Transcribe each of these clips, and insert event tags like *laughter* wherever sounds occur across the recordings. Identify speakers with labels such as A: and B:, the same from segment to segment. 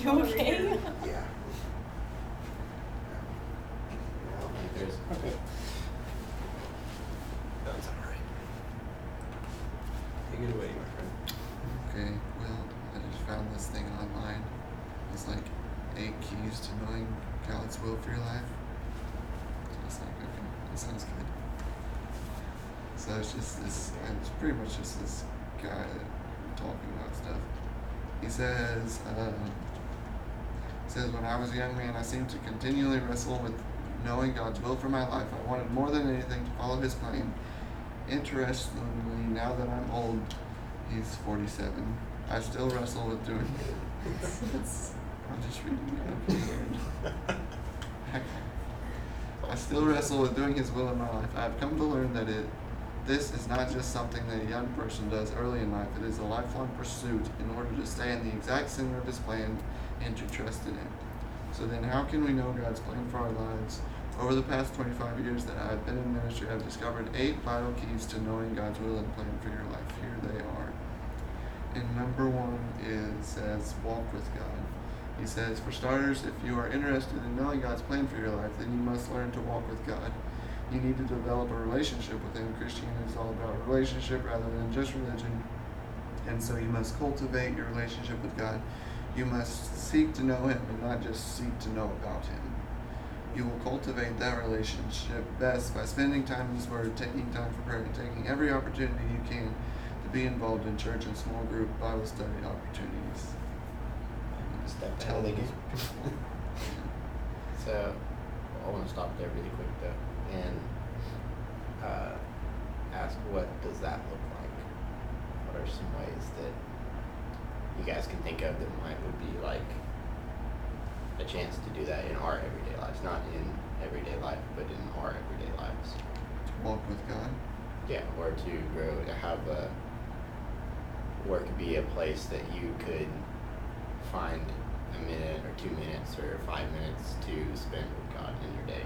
A: you okay?
B: Yeah.
C: Yeah, I don't think there's.
B: Okay.
C: That's all right. Take it away, my friend.
D: Okay, well, I just found this thing online. It's like eight keys to knowing God's will for your life. So it's like, okay, that sounds good. So it's just this, it's pretty much just this guy talking about stuff. He says, um, he says, when I was a young man, I seemed to continually wrestle with knowing God's will for my life. I wanted more than anything to follow His plan. Interestingly, now that I'm old, he's 47. I still wrestle with doing *laughs* I'm just reading it. I still wrestle with doing His will in my life. I have come to learn that it this is not just something that a young person does early in life. It is a lifelong pursuit in order to stay in the exact center of His plan and to trust in it. So then, how can we know God's plan for our lives? Over the past 25 years that I've been in ministry, I've discovered eight vital keys to knowing God's will and plan for your life. Here they are. And number one is says walk with God. He says, for starters, if you are interested in knowing God's plan for your life, then you must learn to walk with God. You need to develop a relationship with Him. Christianity is all about relationship rather than just religion. And so you must cultivate your relationship with God. You must seek to know Him and not just seek to know about Him. You will cultivate that relationship best by spending time in His Word, taking time for prayer, and taking every opportunity you can to be involved in church and small group Bible study opportunities.
C: Step
D: Tell
C: ahead of the
D: these
C: game. So, I want to stop there really quick though, and uh, ask what does that look like? What are some ways that you guys can think of that might would be like a chance to do that in our everyday lives, not in everyday life, but in our everyday lives?
D: To walk with God.
C: Yeah, or to grow to have a work be a place that you could find a minute or two minutes or five minutes to spend with God in your day.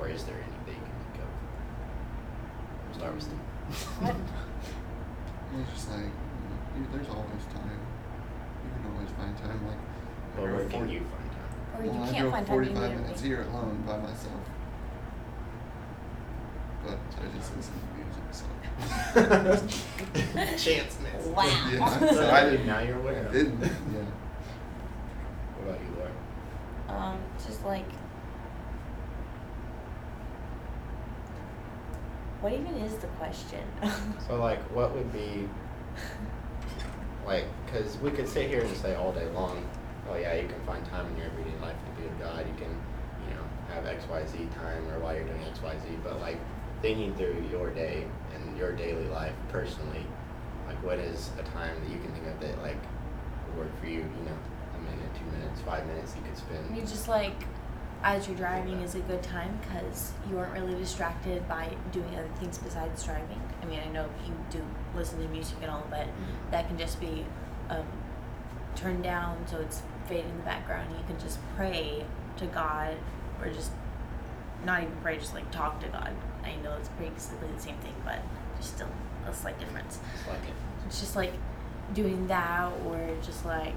C: Or is there any that you can think of? We'll start with Steve.
A: What?
D: It's just like you, there's always time. You can always find time. Like I
C: Well,
D: drove
C: where can
D: 40
C: you find time?
A: Or
D: well,
A: you
D: I
A: can't
D: drove
A: find time
D: 45 minutes here alone by myself. But I just listen to music, so. *laughs*
C: Chance miss.
A: Wow. *laughs*
D: Yeah,
C: So
D: so I didn't.
C: now you're aware.
D: I didn't. Yeah.
C: What about you, Laura?
A: Um, just like. What even is the question? *laughs*
C: So like, what would be like? Because we could sit here and say all day long, oh yeah, you can find time in your everyday life to be with God. You can, you know, have X Y Z time or while you're doing X Y Z. But like thinking through your day and your daily life personally, like what is a time that you can think of that like would work for you? You know, a minute, two minutes, five minutes you could spend.
A: You just like, as you're driving is a good time because you aren't really distracted by doing other things besides driving. I mean, I know you do listen to music and all, but
C: Mhm.
A: that can just be um, turned down so it's fading in the background. You can just pray to God or just not even pray, just like talk to God. I know it's basically the same thing, but there's still a slight difference.
C: It's
A: just like doing that or just like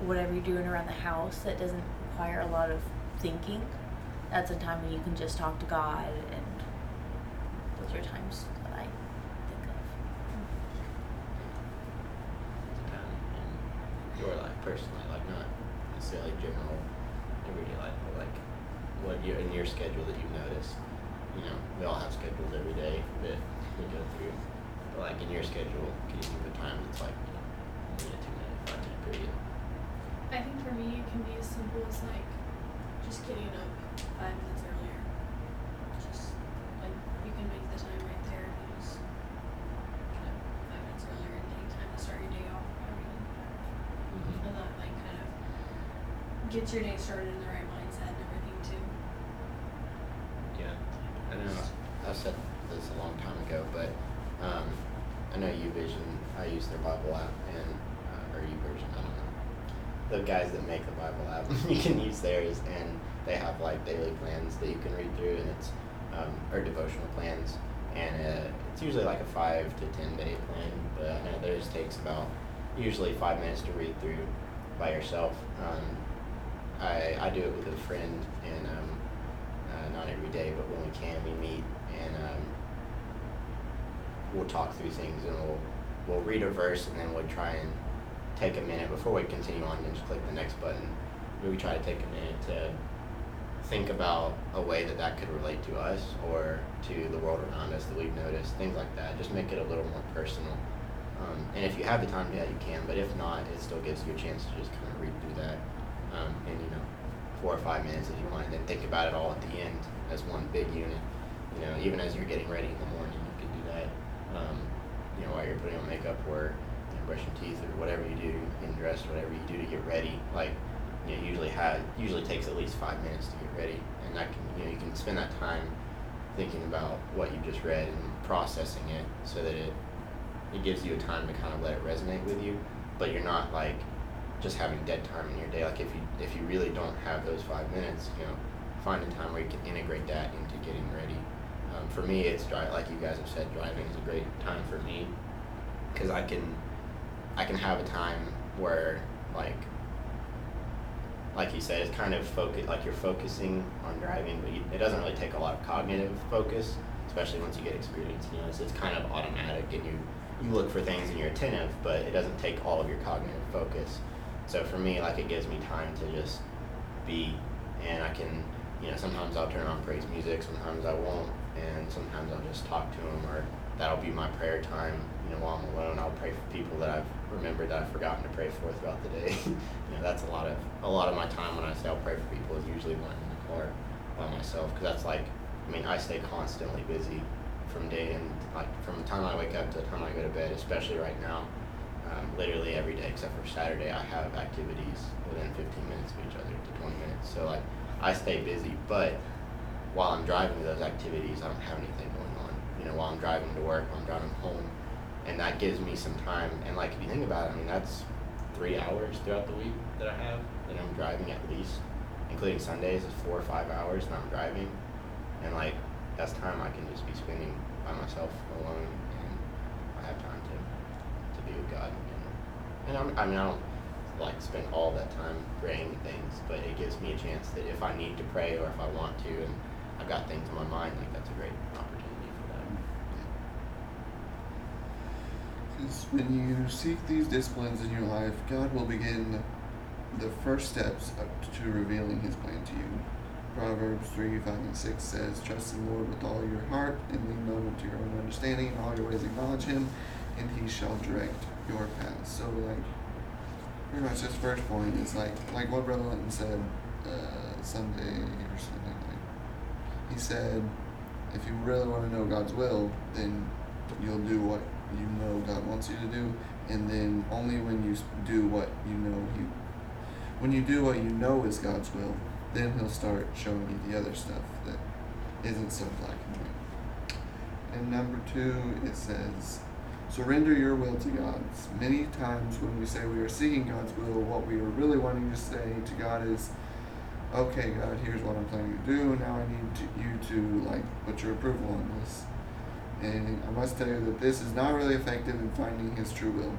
A: whatever you're doing around the house that doesn't require a lot of thinking. That's a time when you can just talk to God and those are times that I think of.
C: time in your life personally, like not necessarily general everyday life, but like what you in your schedule that you've noticed. You know, we all have schedules every day that we go through. But like in your schedule, can you think of a time that's like, you know, a minute, two minute, five minute period?
E: I think for me, it can be as simple as like just getting up five minutes earlier. Just like you can make the time right there. if You just get up five minutes earlier and take time to start your day off. I mean, and that like kind of gets your day started in the right mindset and everything too.
C: Yeah, I know. I said this a long time ago, but um, I know YouVision. I use their Bible app and uh, or YouVersion. I don't know. The guys that make the Bible app, *laughs* you can use theirs, and they have like daily plans that you can read through, and it's um, or devotional plans, and uh, it's usually like a five to ten day plan. But I know theirs takes about usually five minutes to read through by yourself. Um, I I do it with a friend, and um, uh, not every day, but when we can, we meet and um, we'll talk through things, and we'll we'll read a verse, and then we'll try and take a minute before we continue on and just click the next button. We try to take a minute to think about a way that that could relate to us or to the world around us that we've noticed, things like that. Just make it a little more personal. Um, and if you have the time, yeah, you can. But if not, it still gives you a chance to just kind of read through that um, in you know four or five minutes if you want, and then think about it all at the end as one big unit. You know, even as you're getting ready in the morning, you could do that. Um, you know, while you're putting on makeup or you know, brushing teeth or whatever you do, getting dressed, whatever you do to get ready. Like, you know, usually has usually takes at least five minutes to get ready, and that can you know you can spend that time thinking about what you just read and processing it so that it it gives you a time to kind of let it resonate with you, but you're not like just having dead time in your day. Like if you if you really don't have those five minutes, you know, find a time where you can integrate that into getting ready. Um, for me, it's drive. Like you guys have said, driving is a great time for me because I can I can have a time where like like you said, it's kind of focus like you're focusing on driving, but you, it doesn't really take a lot of cognitive focus, especially once you get experience. You know, it's, it's kind of automatic, and you you look for things and you're attentive, but it doesn't take all of your cognitive focus. So for me, like it gives me time to just be, and I can, you know, sometimes I'll turn on praise music, sometimes I won't, and sometimes I'll just talk to them, or that'll be my prayer time. You know, while I'm alone, I'll pray for people that I've remembered that I've forgotten to pray for throughout the day. *laughs* you know, that's a lot of a lot of my time when I say I'll pray for people is usually when I'm in the car by myself, because that's like, I mean, I stay constantly busy from day and like from the time I wake up to the time I go to bed, especially right now. Um, literally every day except for Saturday, I have activities within 15 minutes of each other to 20 minutes. So like I stay busy, but while I'm driving to those activities, I don't have anything going. You know, while I'm driving to work, while I'm driving home, and that gives me some time. And like if you think about it, I mean that's three hours throughout the week that I have that I'm driving at least, including Sundays is four or five hours that I'm driving, and like that's time I can just be spending by myself alone, and I have time to to be with God. And, and I'm, I mean I don't like spend all that time praying things, but it gives me a chance that if I need to pray or if I want to, and I've got things in my mind, like that's a great opportunity for that.
D: Because when you seek these disciplines in your life, God will begin the first steps up to revealing His plan to you. Proverbs 3 5 and 6 says, Trust in the Lord with all your heart, and lean not unto your own understanding. In all your ways acknowledge Him, and He shall direct your paths. So, like, pretty much this first point is like, like what Brother Linton said uh, Sunday or something. Like, he said, if you really want to know God's will, then you'll do what you know God wants you to do, and then only when you do what you know He, when you do what you know is God's will, then He'll start showing you the other stuff that isn't so black and white. And number two, it says, surrender your will to God's. Many times when we say we are seeking God's will, what we are really wanting to say to God is, okay, God, here's what I'm planning to do. Now I need to, you to like put your approval on this. And I must tell you that this is not really effective in finding His true will.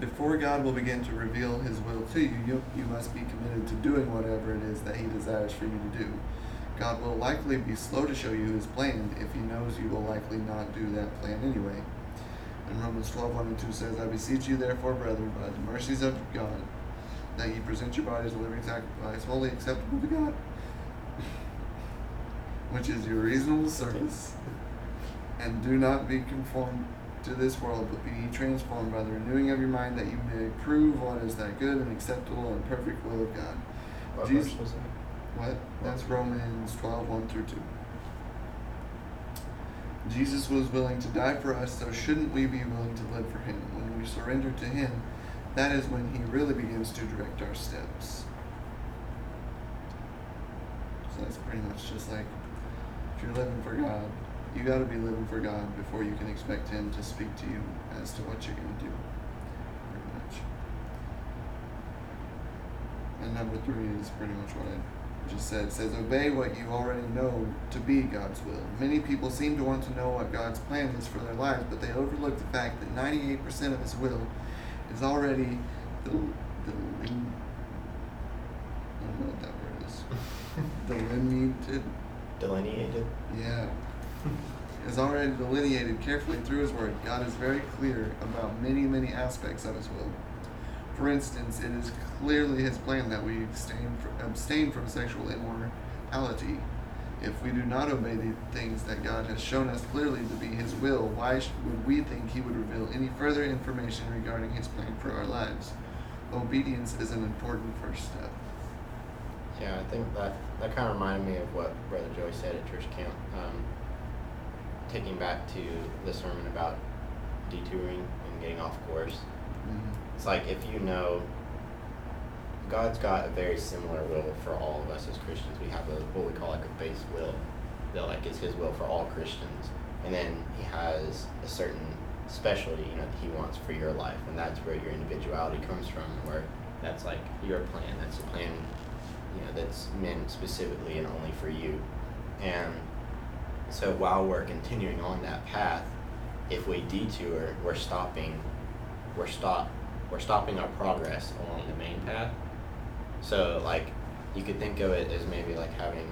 D: Before God will begin to reveal His will to you, you, you must be committed to doing whatever it is that He desires for you to do. God will likely be slow to show you His plan if He knows you will likely not do that plan anyway. And Romans 12, 1 and 2 says, I beseech you, therefore, brethren, by the mercies of God, that ye present your bodies a living sacrifice, wholly acceptable to God, *laughs* which is your reasonable service. And do not be conformed to this world, but be transformed by the renewing of your mind, that you may prove what is that good and acceptable and perfect will of God.
C: What
D: Jesus-
C: verse was that?
D: What? That's Romans 12, 1 through 2. Jesus was willing to die for us, so shouldn't we be willing to live for him? When we surrender to him, that is when he really begins to direct our steps. So that's pretty much just like if you're living for God, you got to be living for God before you can expect him to speak to you as to what you're going to do. Pretty much. And number three is pretty much what I just said. It says, Obey what you already know to be God's will. Many people seem to want to know what God's plan is for their lives, but they overlook the fact that 98% of His will is already the the I don't know what that word is. *laughs* Delineated,
C: Delineated.
D: yeah, is already delineated carefully through His Word. God is very clear about many, many aspects of His will. For instance, it is clearly His plan that we abstain from, abstain from sexual immorality. If we do not obey the things that God has shown us clearly to be His will, why would we think He would reveal any further information regarding His plan for our lives? Obedience is an important first step.
C: Yeah, I think that that kind of reminded me of what Brother Joey said at church camp. Um, taking back to the sermon about detouring and getting off course.
D: Mhm.
C: It's like if you know God's got a very similar will for all of us as Christians. We have a what we call like a base will that like is his will for all Christians. And then he has a certain specialty, you know, that he wants for your life. And that's where your individuality comes from, where that's like your plan. That's a plan, you know, that's meant specifically and only for you. And so while we're continuing on that path, if we detour, we're stopping we're stop we're stopping our progress along the main path. So like you could think of it as maybe like having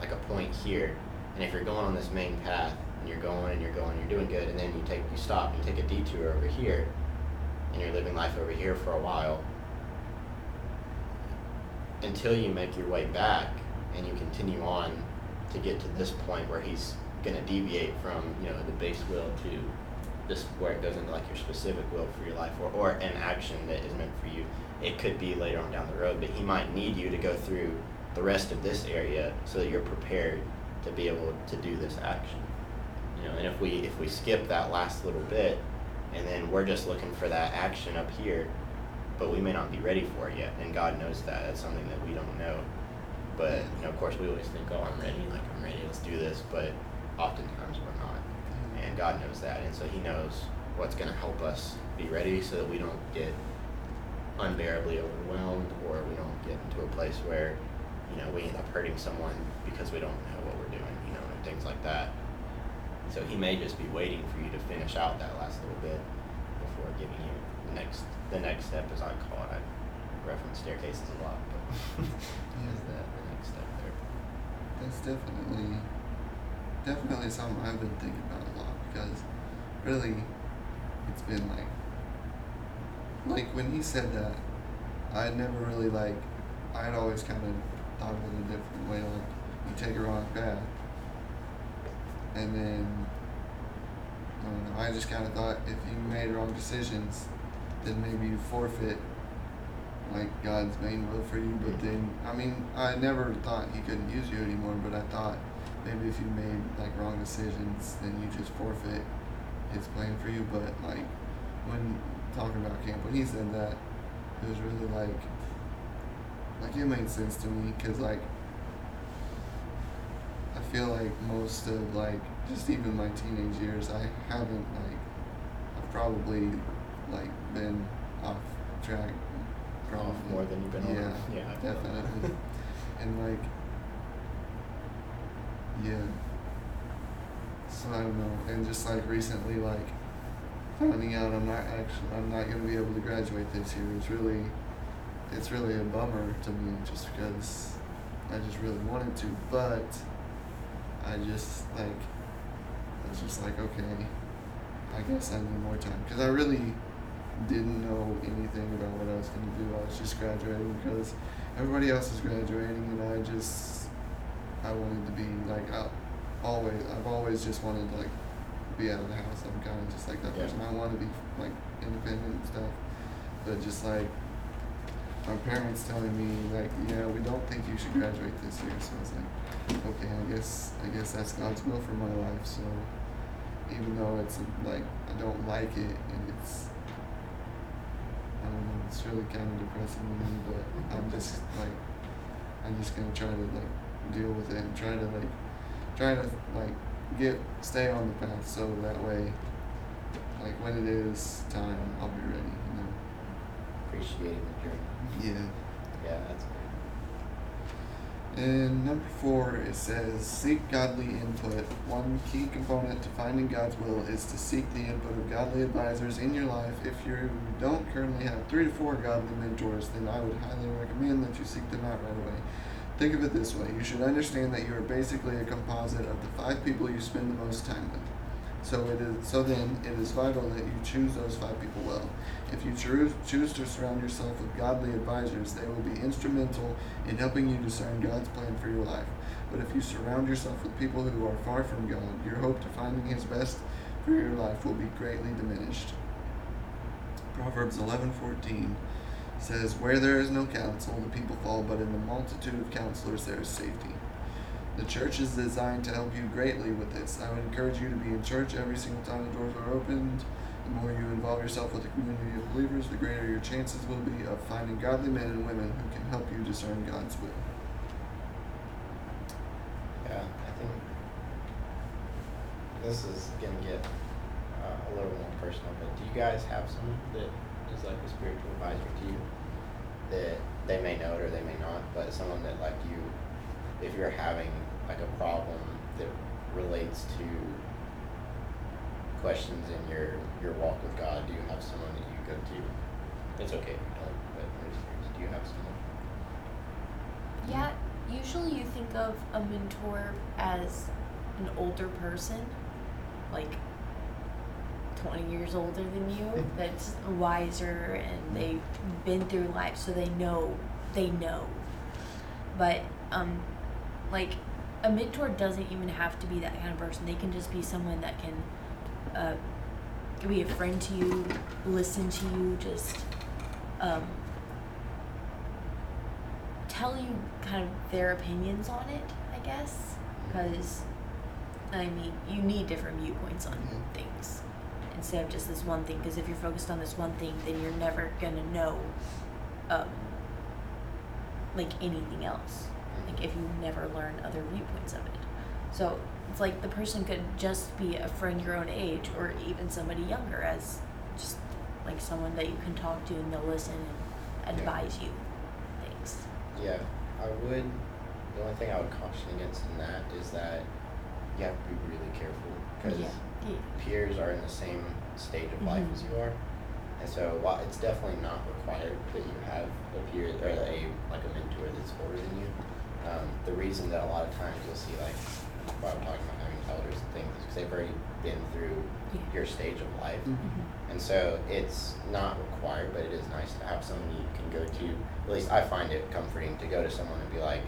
C: like a point here, and if you're going on this main path and you're going and you're going, you're doing good, and then you take you stop, you take a detour over here, and you're living life over here for a while until you make your way back and you continue on to get to this point where he's gonna deviate from you know the base will to this where it goes into like your specific will for your life or, or an action that is meant for you. It could be later on down the road, but he might need you to go through the rest of this area so that you're prepared to be able to do this action. You know, and if we if we skip that last little bit and then we're just looking for that action up here, but we may not be ready for it yet, and God knows that. That's something that we don't know. But you know, of course we always think, Oh, I'm ready, like I'm ready, let's do this, but oftentimes we're not mm-hmm. and God knows that, and so He knows what's going to help us be ready, so that we don't get unbearably overwhelmed, or we don't get into a place where, you know, we end up hurting someone because we don't know what we're doing, you know, and things like that. So He may just be waiting for you to finish out that last little bit before giving you the next the next step, as I call it. I reference staircases a lot, but *laughs* *laughs* is that the next step there?
D: That's definitely definitely something I've been thinking about a lot because really it's been like like when he said that I never really like I'd always kind of thought of it a different way like you take a wrong path and then I don't know I just kind of thought if you made wrong decisions then maybe you forfeit like God's main will for you. But then, I mean, I never thought He couldn't use you anymore. But I thought maybe if you made like wrong decisions, then you just forfeit His plan for you. But like when talking about camp, when He said that, it was really like like it made sense to me because like I feel like most of like just even my teenage years, I haven't like I've probably like been off track
C: Off more than you've been on.
D: yeah,
C: Yeah, feel that.
D: definitely. and like, yeah. So I don't know, and just like recently, like finding out I'm not actually I'm not gonna be able to graduate this year is really, it's really a bummer to me just because I just really wanted to, but I just like I was just like okay, I guess I need more time because I really didn't know anything about what I was going to do. I was just graduating because everybody else is graduating, and I just I wanted to be like I always I've always just wanted to like be out of the house. I'm kind of just like that
C: Yeah.
D: person. I want to be like independent and stuff, but just like my parents telling me like yeah we don't think you should graduate this year. So I was like okay I guess I guess that's God's will for my life. So even though it's like I don't like it and it's I don't know, it's really kind of depressing to me, but I'm just like, I'm just gonna try to like deal with it and try to like, try to like get, stay on the path so that way, like when it is time, I'll be ready, you know?
C: Appreciating the journey.
D: Yeah.
C: Yeah, that's great.
D: In number four, it says seek godly input. One key component to finding God's will is to seek the input of godly advisors in your life. If you don't currently have three to four godly mentors, then I would highly recommend that you seek them out right away. Think of it this way you should understand that you are basically a composite of the five people you spend the most time with. So it is. So then, it is vital that you choose those five people well. If you choose choose to surround yourself with godly advisors, they will be instrumental in helping you discern God's plan for your life. But if you surround yourself with people who are far from God, your hope to finding His best for your life will be greatly diminished. Proverbs eleven fourteen says, "Where there is no counsel, the people fall, but in the multitude of counselors there is safety." The church is designed to help you greatly with this. I would encourage you to be in church every single time the doors are opened. The more you involve yourself with a community of believers, the greater your chances will be of finding godly men and women who can help you discern God's will.
C: Yeah, I think this is gonna get uh, a little more personal, but do you guys have someone that is like a spiritual advisor to you? That they may know it or they may not, but someone that like you, if you're having like a problem that relates to questions in your your walk with God, do you have someone that you go to? It's okay if you don't, but I'm curious. Do you have someone?
A: Yeah, usually you think of a mentor as an older person, like 20 years older than you, *laughs* that's wiser and they've been through life, so they know, they know. But, um, like, a mentor doesn't even have to be that kind of person. They can just be someone that can, uh, be a friend to you, listen to you, just, um, tell you kind of their opinions on it, I guess, because I mean, you need different viewpoints on
D: Mhm.
A: things instead of just this one thing. Because if you're focused on this one thing, then you're never gonna know, um, like anything else. Like if you never learn other viewpoints of it. So it's like the person could just be a friend your own age, or even somebody younger, as just like someone that you can talk to and they'll listen and
C: Yeah.
A: advise you things.
C: Yeah, I would. The only thing I would caution against in that is that you have to be really careful because
A: Yeah. Yeah.
C: peers are in the same stage of life
A: Mhm.
C: as you are, and so while it's definitely not required that you have a peer or a like a mentor that's older than you, um, the reason that a lot of times you'll see like while I'm talking about having elders and things is because they've already been through
A: Yeah.
C: your stage of life.
D: Mhm.
A: Mhm.
C: And so it's not required, but it is nice to have someone you can go to. At least I find it comforting to go to someone and be like,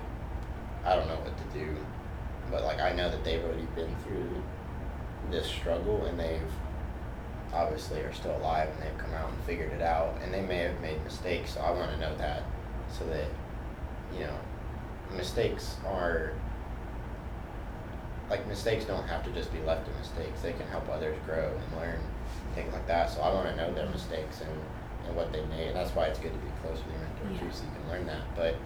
C: I don't know what to do, but like I know that they've already been through this struggle and they've obviously are still alive and they've come out and figured it out and they may have made mistakes. So I want to know that so that you know mistakes are like mistakes don't have to just be left as mistakes. They can help others grow and learn things like that. So I want to know their mistakes and, and what they made. And that's why it's good to be close with your mentor too, so you can learn that. But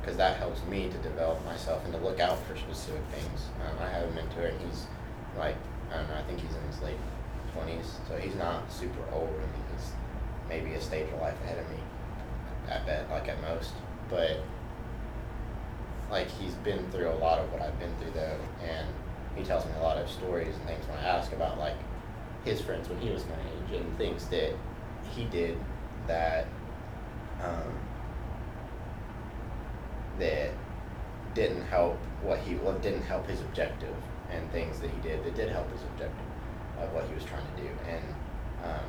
C: because that helps me to develop myself and to look out for specific things. Um, I have a mentor and he's like I don't know. I think he's in his late twenties, so he's not super old. I mean, he's maybe a stage of life ahead of me. at bet, like at most, but like he's been through a lot of what I've been through though, and he tells me a lot of stories and things when I ask about like his friends when he was my age and things that he did that um, that didn't help what he what didn't help his objective and things that he did that did help his objective of what he was trying to do. And um,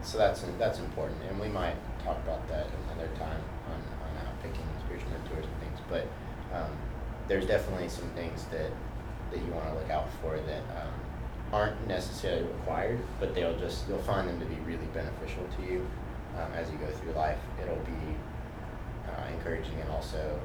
C: so that's that's important. And we might talk about that another time spiritual mentors and things but um, there's definitely some things that that you want to look out for that um, aren't necessarily required but they'll just you'll find them to be really beneficial to you um, as you go through life. It'll be uh, encouraging and also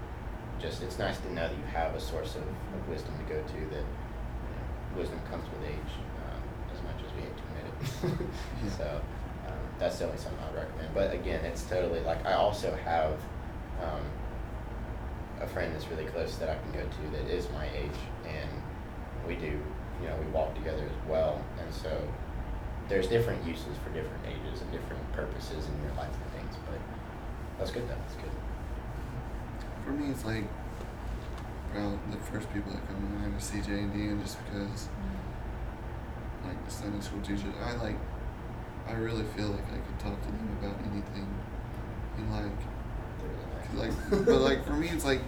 C: just it's nice to know that you have a source of, of wisdom to go to that you know, wisdom comes with age um, as much as we hate to admit it. *laughs* So um, that's the only something I'd recommend but again it's totally like I also have um, a friend that's really close that I can go to that is my age and we do you know we walk together as well. And so there's different uses for different ages and different purposes in your life and things but that's good though. That's good.
D: For me, it's like, well, the first people that come to mind are CJ and Dean, just because, mm-hmm. like, the Sunday school teachers, I like, I really feel like I could talk to them about anything, and like,
C: They're really
D: 'cause,
C: nice.
D: Like, but like for me, it's like,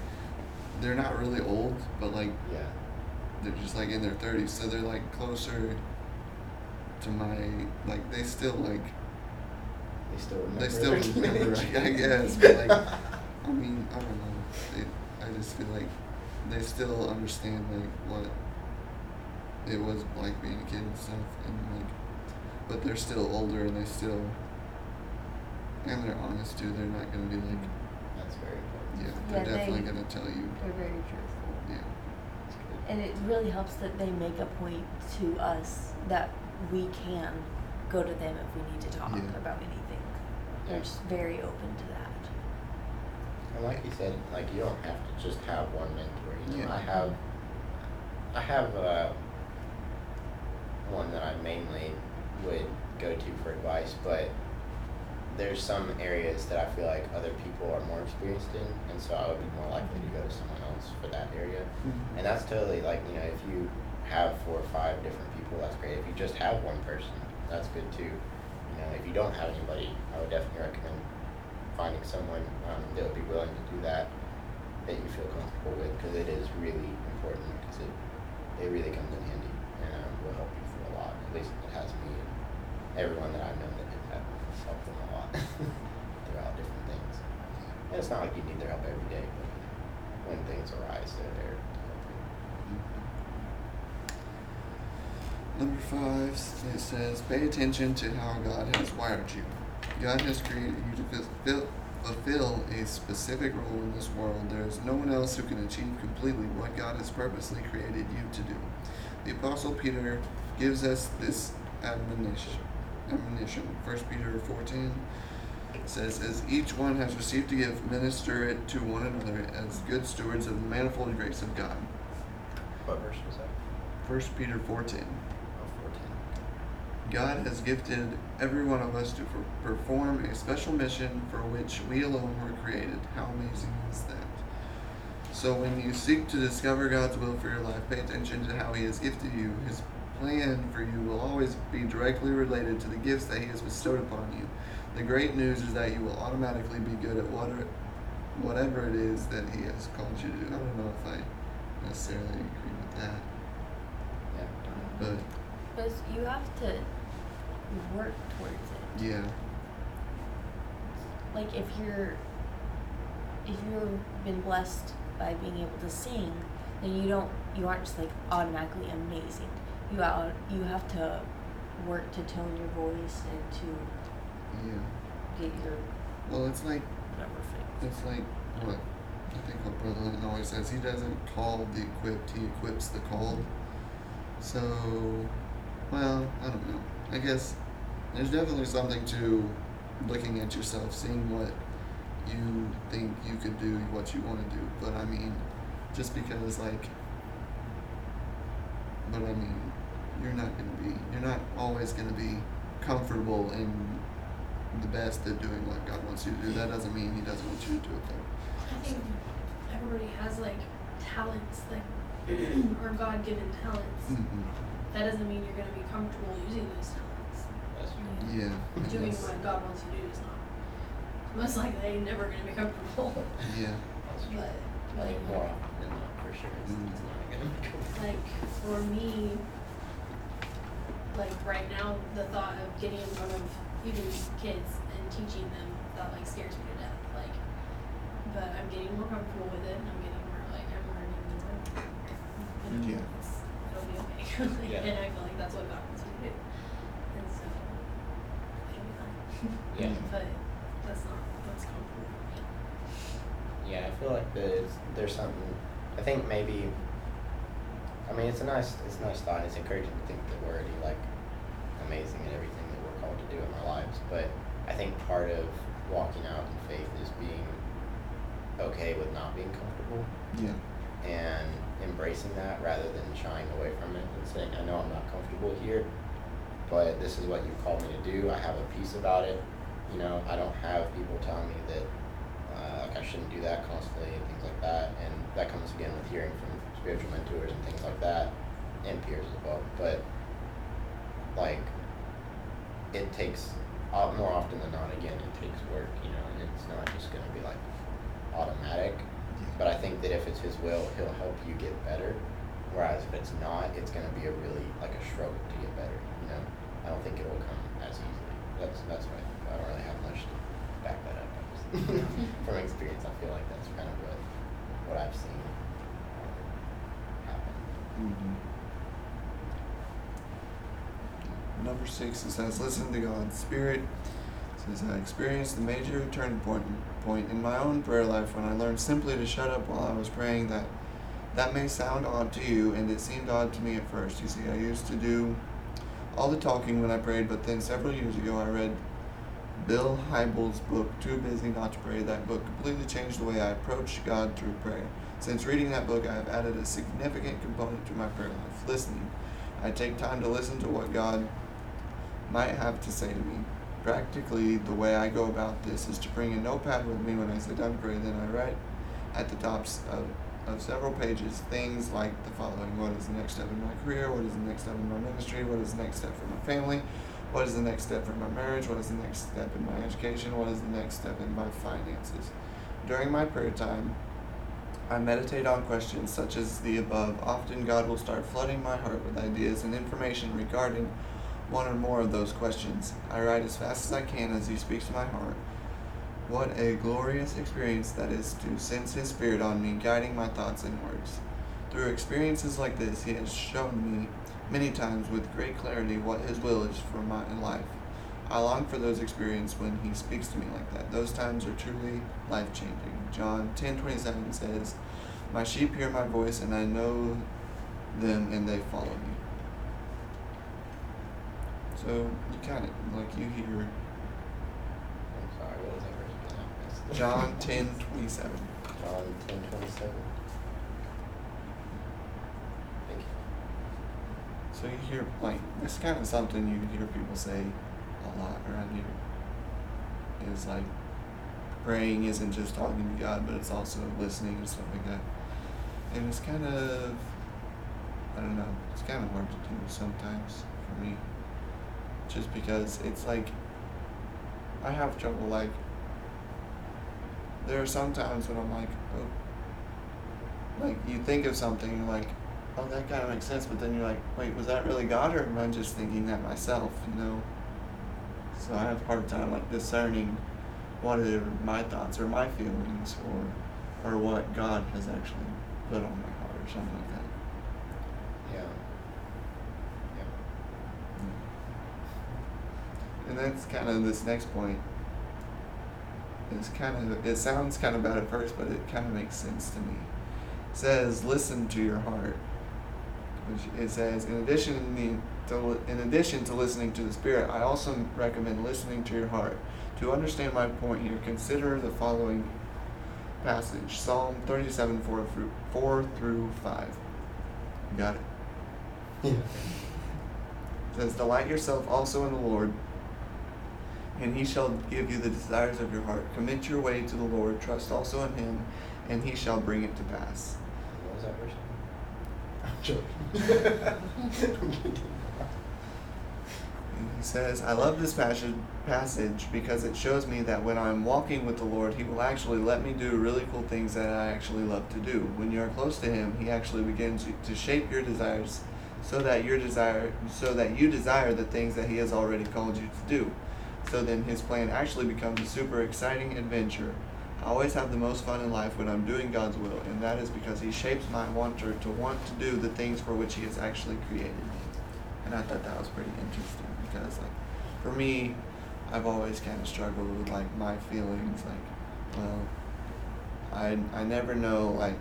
D: they're not really old, but like,
C: Yeah.
D: they're just like in their thirties, so they're like closer to my, like, they still like,
C: They still remember.
D: they still *laughs* remember,
C: teenage
D: I guess, but like, I *laughs* mean, I don't know. It, I just feel like they still understand like what it was like being a kid and stuff, and like, but they're still older and they still, and they're honest too. They're not gonna be like,
C: very important.
D: yeah,
A: Yeah,
D: they're definitely
A: they-
D: gonna tell you,
A: They're very truthful.
D: yeah,
C: That's good.
A: And it really helps that they make a point to us that we can go to them if we need to talk
D: Yeah.
A: about anything. They're just very open to that.
C: And like you said, like you don't have to just have one mentor. You know,
D: Yeah.
C: I have, I have uh, one that I mainly would go to for advice, but there's some areas that I feel like other people are more experienced in, and so I would be more likely to go to someone else for that area.
D: Mhm.
C: And that's totally like you know if you have four or five different people, that's great. If you just have one person, that's good too. You know, if you don't have anybody, I would definitely recommend finding someone um, that would be willing to do that that you feel comfortable with because it is really important because it it really comes in handy and um, will help you through a lot. At least it has me and everyone that I've known that did that. It's helped them a lot throughout different things. And it's not like you need their help every day, but when things arise, they're there.
D: Number five, it says, pay attention to how God has wired you. God has created you to fulfill, a specific role in this world. There is no one else who can achieve completely what God has purposely created you to do. The Apostle Peter gives us this admonition. Admonition. 1 Peter 14 says, As each one has received a gift, minister it to one another as good stewards of the manifold grace of God.
C: What verse was that?
D: 1 Peter 4:10.
C: Oh, 14.
D: God has gifted every one of us to per- perform a special mission for which we alone were created. How amazing is that? So when you seek to discover God's will for your life, pay attention to how He has gifted you. His plan for you will always be directly related to the gifts that He has bestowed upon you. The great news is that you will automatically be good at whatever, whatever it is that He has called you to do. I don't know if I necessarily agree with that,
C: Yeah.
D: but
A: Because you have to work towards it.
D: yeah.
A: Like if you're if you've been blessed by being able to sing, then you don't you aren't just like automatically amazing. You out you have to work to tone your voice and to
D: Yeah.
A: get your
D: Well, it's like
A: whatever fixed.
D: it's like uh-huh. what I think what Brother Linton always says. He doesn't call the equipped; he equips the called. So, well, I don't know. I guess there's definitely something to looking at yourself, seeing what you think you could do, what you want to do. But I mean, just because like, but I mean, you're not gonna be, you're not always gonna be comfortable and the best at doing what God wants you to do. That doesn't mean He doesn't want you to do it though.
E: I think everybody has like talents, like *clears throat* or God given talents.
D: Mm-hmm.
E: That doesn't mean you're gonna be comfortable using those talents.
C: That's true.
D: Yeah. *laughs*
E: Doing
D: Yes.
E: what God wants you to do is not most likely never gonna be comfortable. *laughs*
D: Yeah.
E: But like
C: more often than not, for sure, it's,
D: Mm.
C: it's not gonna be cool.
E: like for me like right now the thought of getting in front of even kids and teaching them that like scares me to death like but i'm getting more comfortable with it and i'm getting more like i'm learning more and
D: Yeah.
E: it's, it'll be okay like, *laughs*
C: Yeah.
E: and i feel like that's what god wants me to do and so it'll be fine *laughs*
C: Yeah.
E: but that's not what's comfortable for me
C: Yeah, I feel like there's there's something. I think maybe. I mean, it's a nice it's a nice thought. It's encouraging to think that we're already like amazing at everything to do in our lives. But I think part of walking out in faith is being okay with not being comfortable
D: Yeah.
C: and embracing that rather than shying away from it and saying, I know I'm not comfortable here, but this is what you called me to do. I have a peace about it. You know, I don't have people telling me that uh, like I shouldn't do that constantly and things like that. And that comes again with hearing from spiritual mentors and things like that, and peers as well. But like, it takes uh, more often than not. Again, it takes work, you know, and it's not just gonna be like automatic. But I think that if it's His will, He'll help you get better. Whereas if it's not, it's gonna be a really like a struggle to get better. You know, I don't think it will come as easily. That's that's what I think. I don't really have much to back that up. *laughs* From experience, I feel like that's kind of what what I've seen um, happen.
D: Mhm. Number six, it says, listen to God's Spirit. It says, I experienced the major turning point, point in my own prayer life when I learned simply to shut up while I was praying. That that may sound odd to you, and it seemed odd to me at first. You see, I used to do all the talking when I prayed, but then several years ago I read Bill Hybels' book, Too Busy Not to Pray. That book completely changed the way I approach God through prayer. Since reading that book, I have added a significant component to my prayer life listening. I take time to listen to what God might have to say to me. Practically, the way I go about this is to bring a notepad with me when I sit down to pray. Then I write at the tops of, of several pages things like the following What is the next step in my career? What is the next step in my ministry? What is the next step for my family? What is the next step for my marriage? What is the next step in my education? What is the next step in my finances? During my prayer time, I meditate on questions such as the above. Often, God will start flooding my heart with ideas and information regarding one or more of those questions. I write as fast as I can as He speaks to my heart. What a glorious experience that is to sense His Spirit on me, guiding my thoughts and words. Through experiences like this, He has shown me many times with great clarity what His will is for my life. I long for those experiences when He speaks to me like that. Those times are truly life changing. John ten twenty seven says, My sheep hear my voice, and I know them, and they follow me. So you kind of like you hear
C: I'm sorry, what was that verse? I missed it.
D: John ten twenty seven.
C: John ten twenty seven. Thank you.
D: So you hear like it's kind of something you hear people say a lot around here. Is like praying isn't just talking to God, but it's also listening and stuff like that. And it's kind of I don't know. It's kind of hard to do sometimes for me, just because it's like I have trouble like. There are some times when I'm like, oh, like you think of something you're like oh that kind of makes sense but then you're like wait was that really god or am i just thinking that myself you know so i have a hard time like discerning what are my thoughts or my feelings or or what god has actually put on my heart or something like that
C: Yeah.
D: And that's kind of this next point. It's kind of it sounds kind of bad at first but it kind of makes sense to me. It says listen to your heart which it says in addition to in addition to listening to the spirit i also recommend listening to your heart. To understand my point here consider the following passage psalm 37 4 through, 4 through 5 got it?
C: Yeah.
D: it says delight yourself also in the lord and he shall give you the desires of your heart commit your way to the lord trust also in him and he shall bring it to pass
C: What was that verse? *laughs* I'm joking. *laughs*
D: And he says, I love this passage, passage because it shows me that when I'm walking with the Lord, He will actually let me do really cool things that I actually love to do. When you're close to Him, He actually begins to shape your desires so that your desire so that you desire the things that He has already called you to do. So then His plan actually becomes a super exciting adventure. I always have the most fun in life when I'm doing God's will, and that is because He shapes my wanter to want to do the things for which He has actually created me. And I thought that was pretty interesting because, like, for me, I've always kind of struggled with like my feelings. Like, well, I I never know. Like,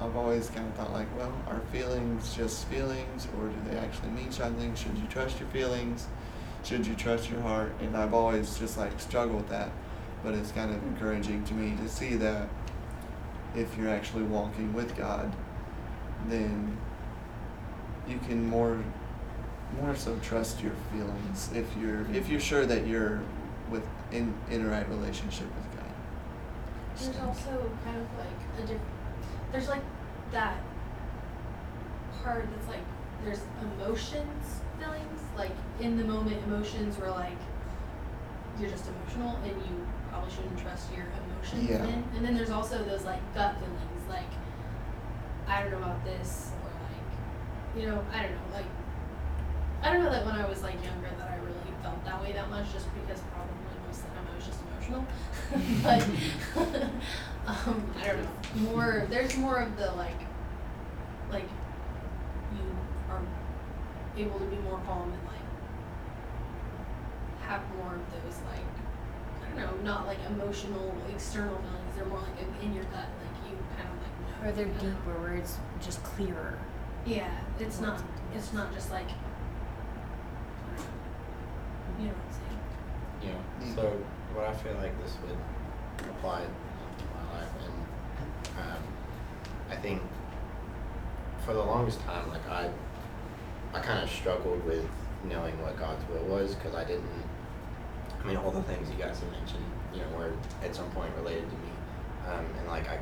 D: I've always kind of thought like, well, are feelings just feelings, or do they actually mean something? Should you trust your feelings? Should you trust your heart? And I've always just like struggled with that. But it's kind of encouraging to me to see that if you're actually walking with God, then you can more more so trust your feelings if you're if you're sure that you're with in in a right relationship with God.
E: There's also kind of like a different. there's like that part that's like there's emotions feelings like in the moment emotions were like you're just emotional and you probably shouldn't trust your emotions
D: Yeah.
E: then. And then there's also those like gut feelings like I don't know about this or like you know I don't know like I don't know that when I was like younger that I really felt that way that much just because probably most of the time I was just emotional. *laughs* But *laughs* um, I don't know. More there's more of the like like able to be more calm and like have more of those like I don't know not like emotional external feelings they're more like in- in your gut like you kind of like know
A: Or they're
E: I don't know.
A: deeper, where it's just clearer.
E: Yeah, it's not. It's not just like. You know what I'm saying?
C: You know,
D: Mm.
C: so what I feel like this would apply to my life, and um, I think for the longest time, like I, I kind of struggled with knowing what God's will was because I didn't. I mean, all the things you guys have mentioned, you know, were at some point related to me, um, and like I,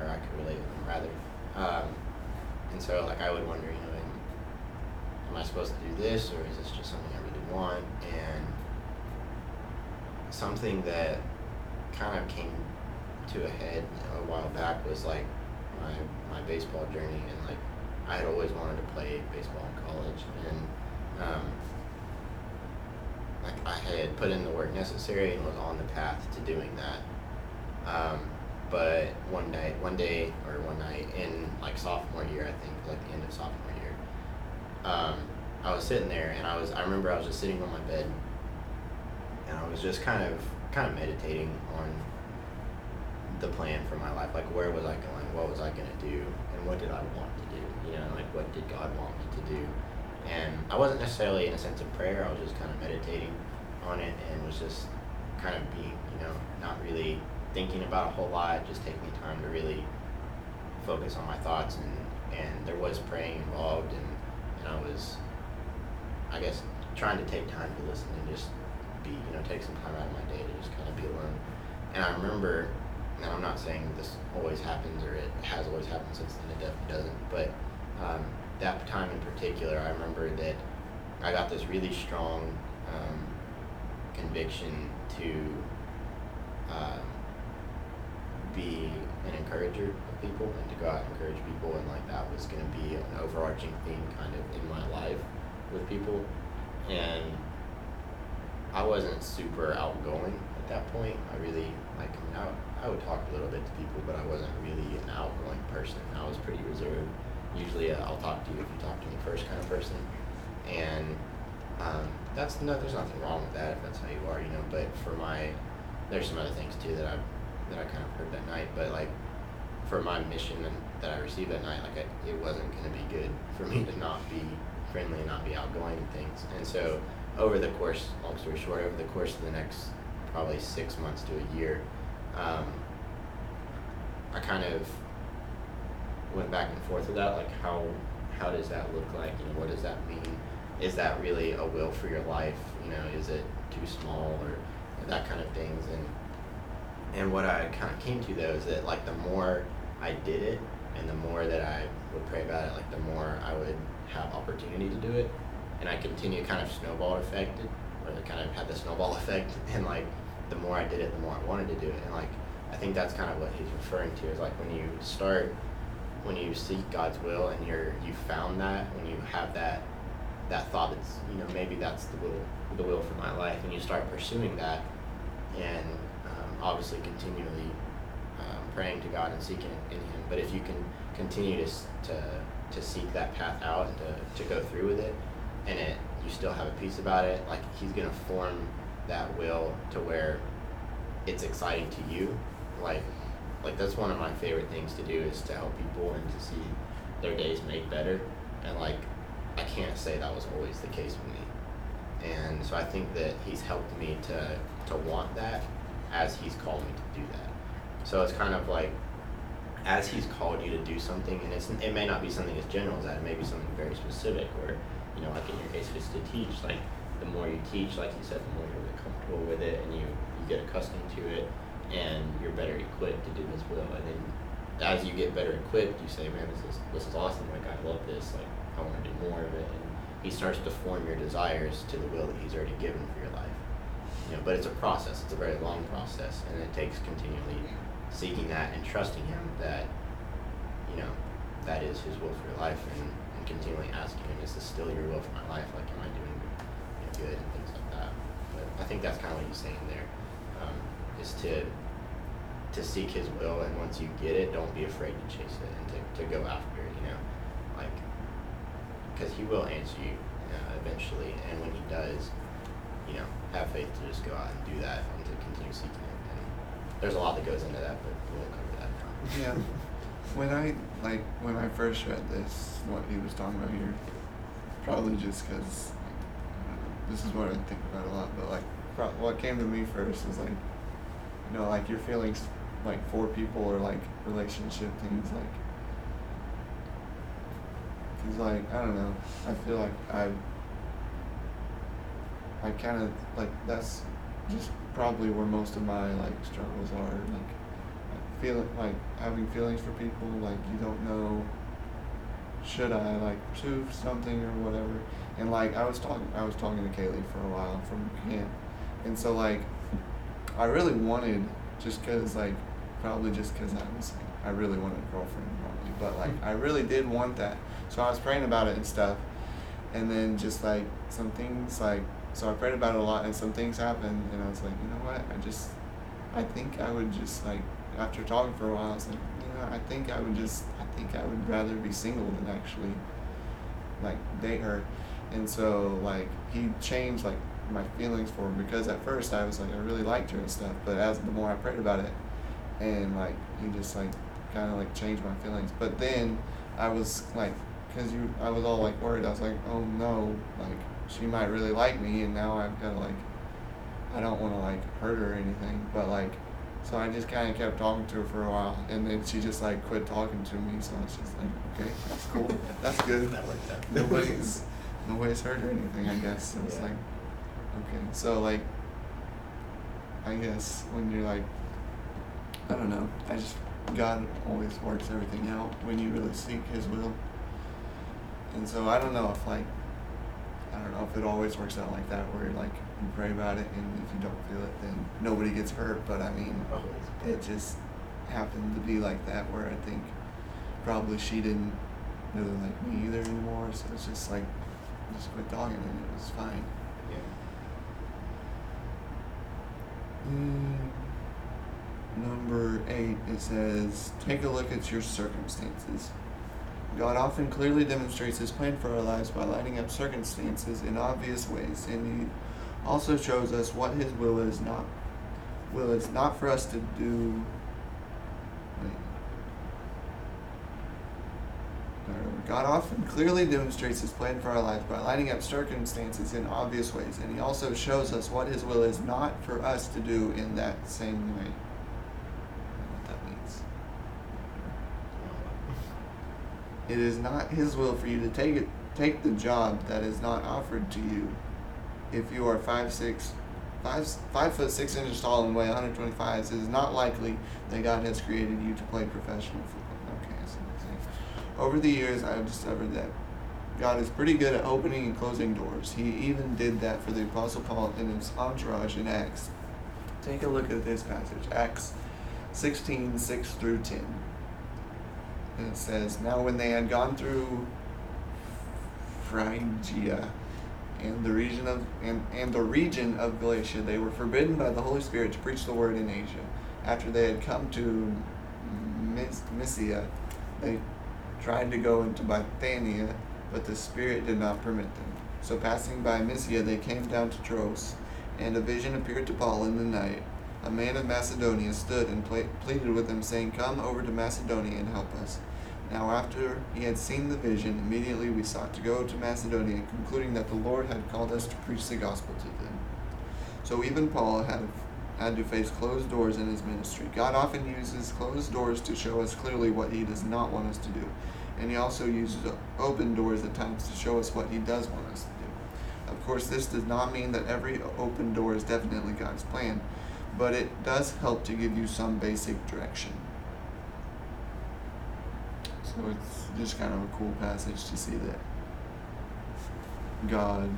C: or I could relate with them rather, um, and so like I would wonder, you know, am, am I supposed to do this or is this just something I really want? And something that kind of came to a head a while back was like my my baseball journey and like I had always wanted to play baseball in college and um, like I had put in the work necessary and was on the path to doing that. Um, but one night, one day or one night in like sophomore year, I think like the end of sophomore year, um, I was sitting there and I was I remember I was just sitting on my bed and I was just kind of kind of meditating on the plan for my life. Like where was I going? What was I gonna do? And what did I want to do? You know, like what did God want me to do? And I wasn't necessarily in a sense of prayer. I was just kind of meditating on it and was just kind of being, you know, not really thinking about a whole lot. Just taking time to really focus on my thoughts and and there was praying involved and and I was I guess trying to take time to listen and just be, you know, take some time out of my day to just kind of be alone. And I remember, and I'm not saying this always happens or it has always happened since then, it definitely doesn't, but um, that time in particular, I remember that I got this really strong um, conviction to um, be an encourager of people and to go out and encourage people, and like that was going to be an overarching theme kind of in my life with people. And I wasn't super outgoing at that point. I really like I, mean, I, I would talk a little bit to people, but I wasn't really an outgoing person. I was pretty reserved. Usually, uh, I'll talk to you if you talk to me first, kind of person. And um, that's no, there's nothing wrong with that if that's how you are, you know. But for my, there's some other things too that I that I kind of heard that night. But like for my mission and that I received that night, like I, it wasn't going to be good for me to not be friendly and not be outgoing and things. And so over the course, long story short, over the course of the next probably six months to a year, um, I kind of went back and forth with that. Like, how how does that look like? You know, what does that mean? Is that really a will for your life? You know, is it too small or that kind of things? And and what I kind of came to though is that like the more I did it, and the more that I would pray about it, like the more I would have opportunity to do it, and I continue kind of snowball effect, or kind of had the snowball *laughs* effect, and like the more I did it, the more I wanted to do it, and like I think that's kind of what he's referring to is like when you start, when you seek God's will and you're you found that when you have that that thought that's you know maybe that's the will the will for my life, and you start pursuing that, and um, obviously continually um, praying to God and seeking in Him. But if you can continue to to to seek that path out and to, to go through with it, and it you still have a peace about it, like He's gonna form that will to where it's exciting to you. Like like that's one of my favorite things to do is to help people and to see their days made better. And like I can't say that was always the case with me. And so I think that he's helped me to to want that as he's called me to do that. So it's kind of like as he's called you to do something, and it's it may not be something as general as that. It may be something very specific, or you know, like in your case, it's to teach. Like the more you teach, like you said, the more you get comfortable with it, and you you get accustomed to it, and you're better equipped to do His will. And then as you get better equipped, you say, "Man, this is this is awesome! Like I love this. Like I want to do more of it." And He starts to form your desires to the will that He's already given for your life. You know, but it's a process. It's a very long process, and it takes continually seeking that and trusting Him that you know that is His will for your life, and, and continually asking Him, "Is this still Your will for my life? Like, am I doing you know, good and things like that?" But I think that's kind of what He's saying there, is to to seek His will, and once you get it, don't be afraid to chase it and to, to go after it. You know, like because He will answer you uh, eventually, and when He does, you know, have faith to just go out and do that and to continue seeking it. And there's a lot that goes into that, but we won't cover that now.
D: Yeah. When I like when I first read this, what he was talking about here, probably just because this is what I think about a lot. But like, what came to me first is like, you know, like your feelings, like for people or like relationship things, like. Cause like I don't know, I feel like I. I kind of like that's just probably where most of my like struggles are like feeling like having feelings for people like you don't know should I like pursue something or whatever and like I was talking I was talking to Kaylee for a while from camp and so like I really wanted just cause like probably just cause I was I really wanted a girlfriend probably but like I really did want that. So I was praying about it and stuff and then just like some things like so I prayed about it a lot and some things happened and I was like you know what? I just I think I would just like after talking for a while I was like you know I think I would just I think I would rather be single than actually like date her. And so like he changed like my feelings for her because at first I was like I really liked her and stuff but as the more I prayed about it and like he just like kind of like changed my feelings. But then I was like because you I was all like worried. I was like oh no like she might really like me and now I've got to like I don't want to like hurt her or anything but like so I just kind of kept talking to her for a while and then she just like quit talking to me so I was just like okay that's cool. That's good. *laughs*
C: That worked out.
D: nobody's nobody's hurt or anything I guess. So it's
C: Yeah.
D: like okay so like I guess when you're like I don't know I just God always works everything out when you really seek His will. And so I don't know if like I don't know if it always works out like that where you're like you pray about it and if you don't feel it then nobody gets hurt. But I mean it just happened to be like that where I think probably she didn't really like me either anymore. So it's just like just quit talking and it was fine
C: Yeah.
D: Mm, Mm, number eight, it says, take a look at your circumstances. God often clearly demonstrates his plan for our lives by lining up circumstances in obvious ways, and he also shows us what his will is not. Will is not for us to do. Wait. Start over. God often clearly demonstrates his plan for our lives by lining up circumstances in obvious ways, and he also shows us what his will is not for us to do in that same way. What that means. It is not his will for you to take it take the job that is not offered to you. If you are five six five five foot six inches tall and weigh 125, it is not likely that God has created you to play professional football. Okay, I see what you're saying. Over the years, I have discovered that God is pretty good at opening and closing doors. He even did that for the Apostle Paul and his entourage in Acts. Take a look at this passage, Acts 16 6 through 10. And it says, Now when they had gone through Phrygia and the region of and, and the region of Galatia, they were forbidden by the Holy Spirit to preach the word in Asia. After they had come to Mys- Mysia, they tried to go into Bithynia, but the Spirit did not permit them. So passing by Mysia, they came down to Troas, and a vision appeared to Paul in the night. A man of Macedonia stood and ple- pleaded with him, saying, Come over to Macedonia and help us. Now, after he had seen the vision, immediately we sought to go to Macedonia, concluding that the Lord had called us to preach the gospel to them. So even Paul had, had to face closed doors in his ministry. God often uses closed doors to show us clearly what he does not want us to do. And he also uses open doors at times to show us what he does want us to do. Of course, this does not mean that every open door is definitely God's plan, but it does help to give you some basic direction. So it's just kind of a cool passage to see that God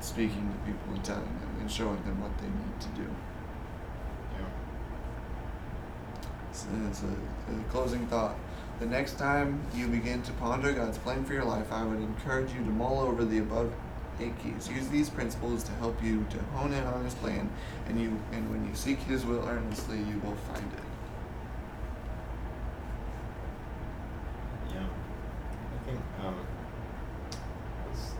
D: speaking to people and telling them and showing them what they need to do.
C: Yeah.
D: So it's a, a closing thought. The next time you begin to ponder God's plan for your life, I would encourage you to mull over the above eight keys. Use these principles to help you to hone in on His plan, and you and when you seek His will earnestly, you will find it.
C: Yeah. I think um, it's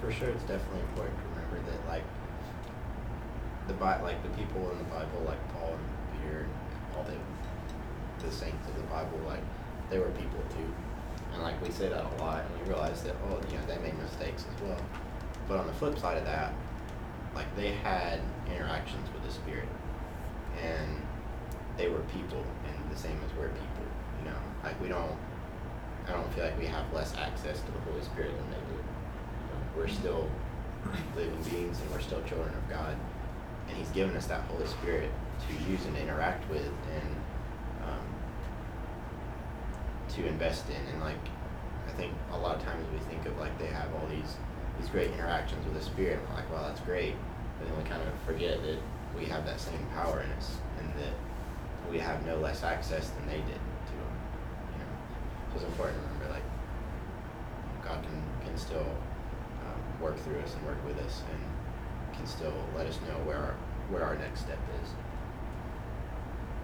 C: for sure. It's definitely important to remember that, like the like the people in the Bible, like Paul and Peter, and all the saints of the Bible, like they were people too, and like we say that a lot, and we realize that oh, you know, they made mistakes as well. But on the flip side of that, like they had interactions with the Spirit, and they were people, and the same as we're people. You know, like we don't. I don't feel like we have less access to the Holy Spirit than they do. We're still living beings, and we're still children of God, and He's given us that Holy Spirit to use and interact with, and to invest in. And like, I think a lot of times we think of like they have all these these great interactions with the Spirit, and we're like, wow, that's great. But then we kind of forget that we have that same power in us, and that we have no less access than they did to Him. You know, so it's important to remember like God can can still um, work through us and work with us, and can still let us know where our where our next step is.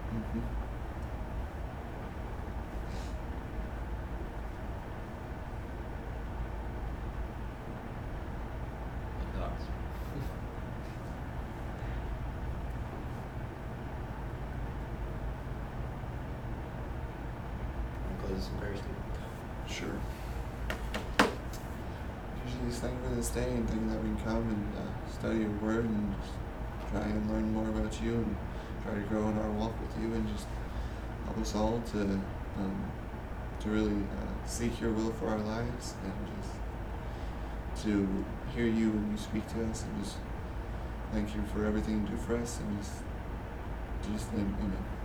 D: Mm-hmm.
C: Any thoughts? Wanna Close this in prayer, Steve.
D: Sure. Usually and thinking that we can come and uh, study your word and try and learn more about you and try to grow in our walk with you and just help us all to um, to really uh, seek your will for our lives and just to hear you when you speak to us and just thank you for everything you do for us and just just then you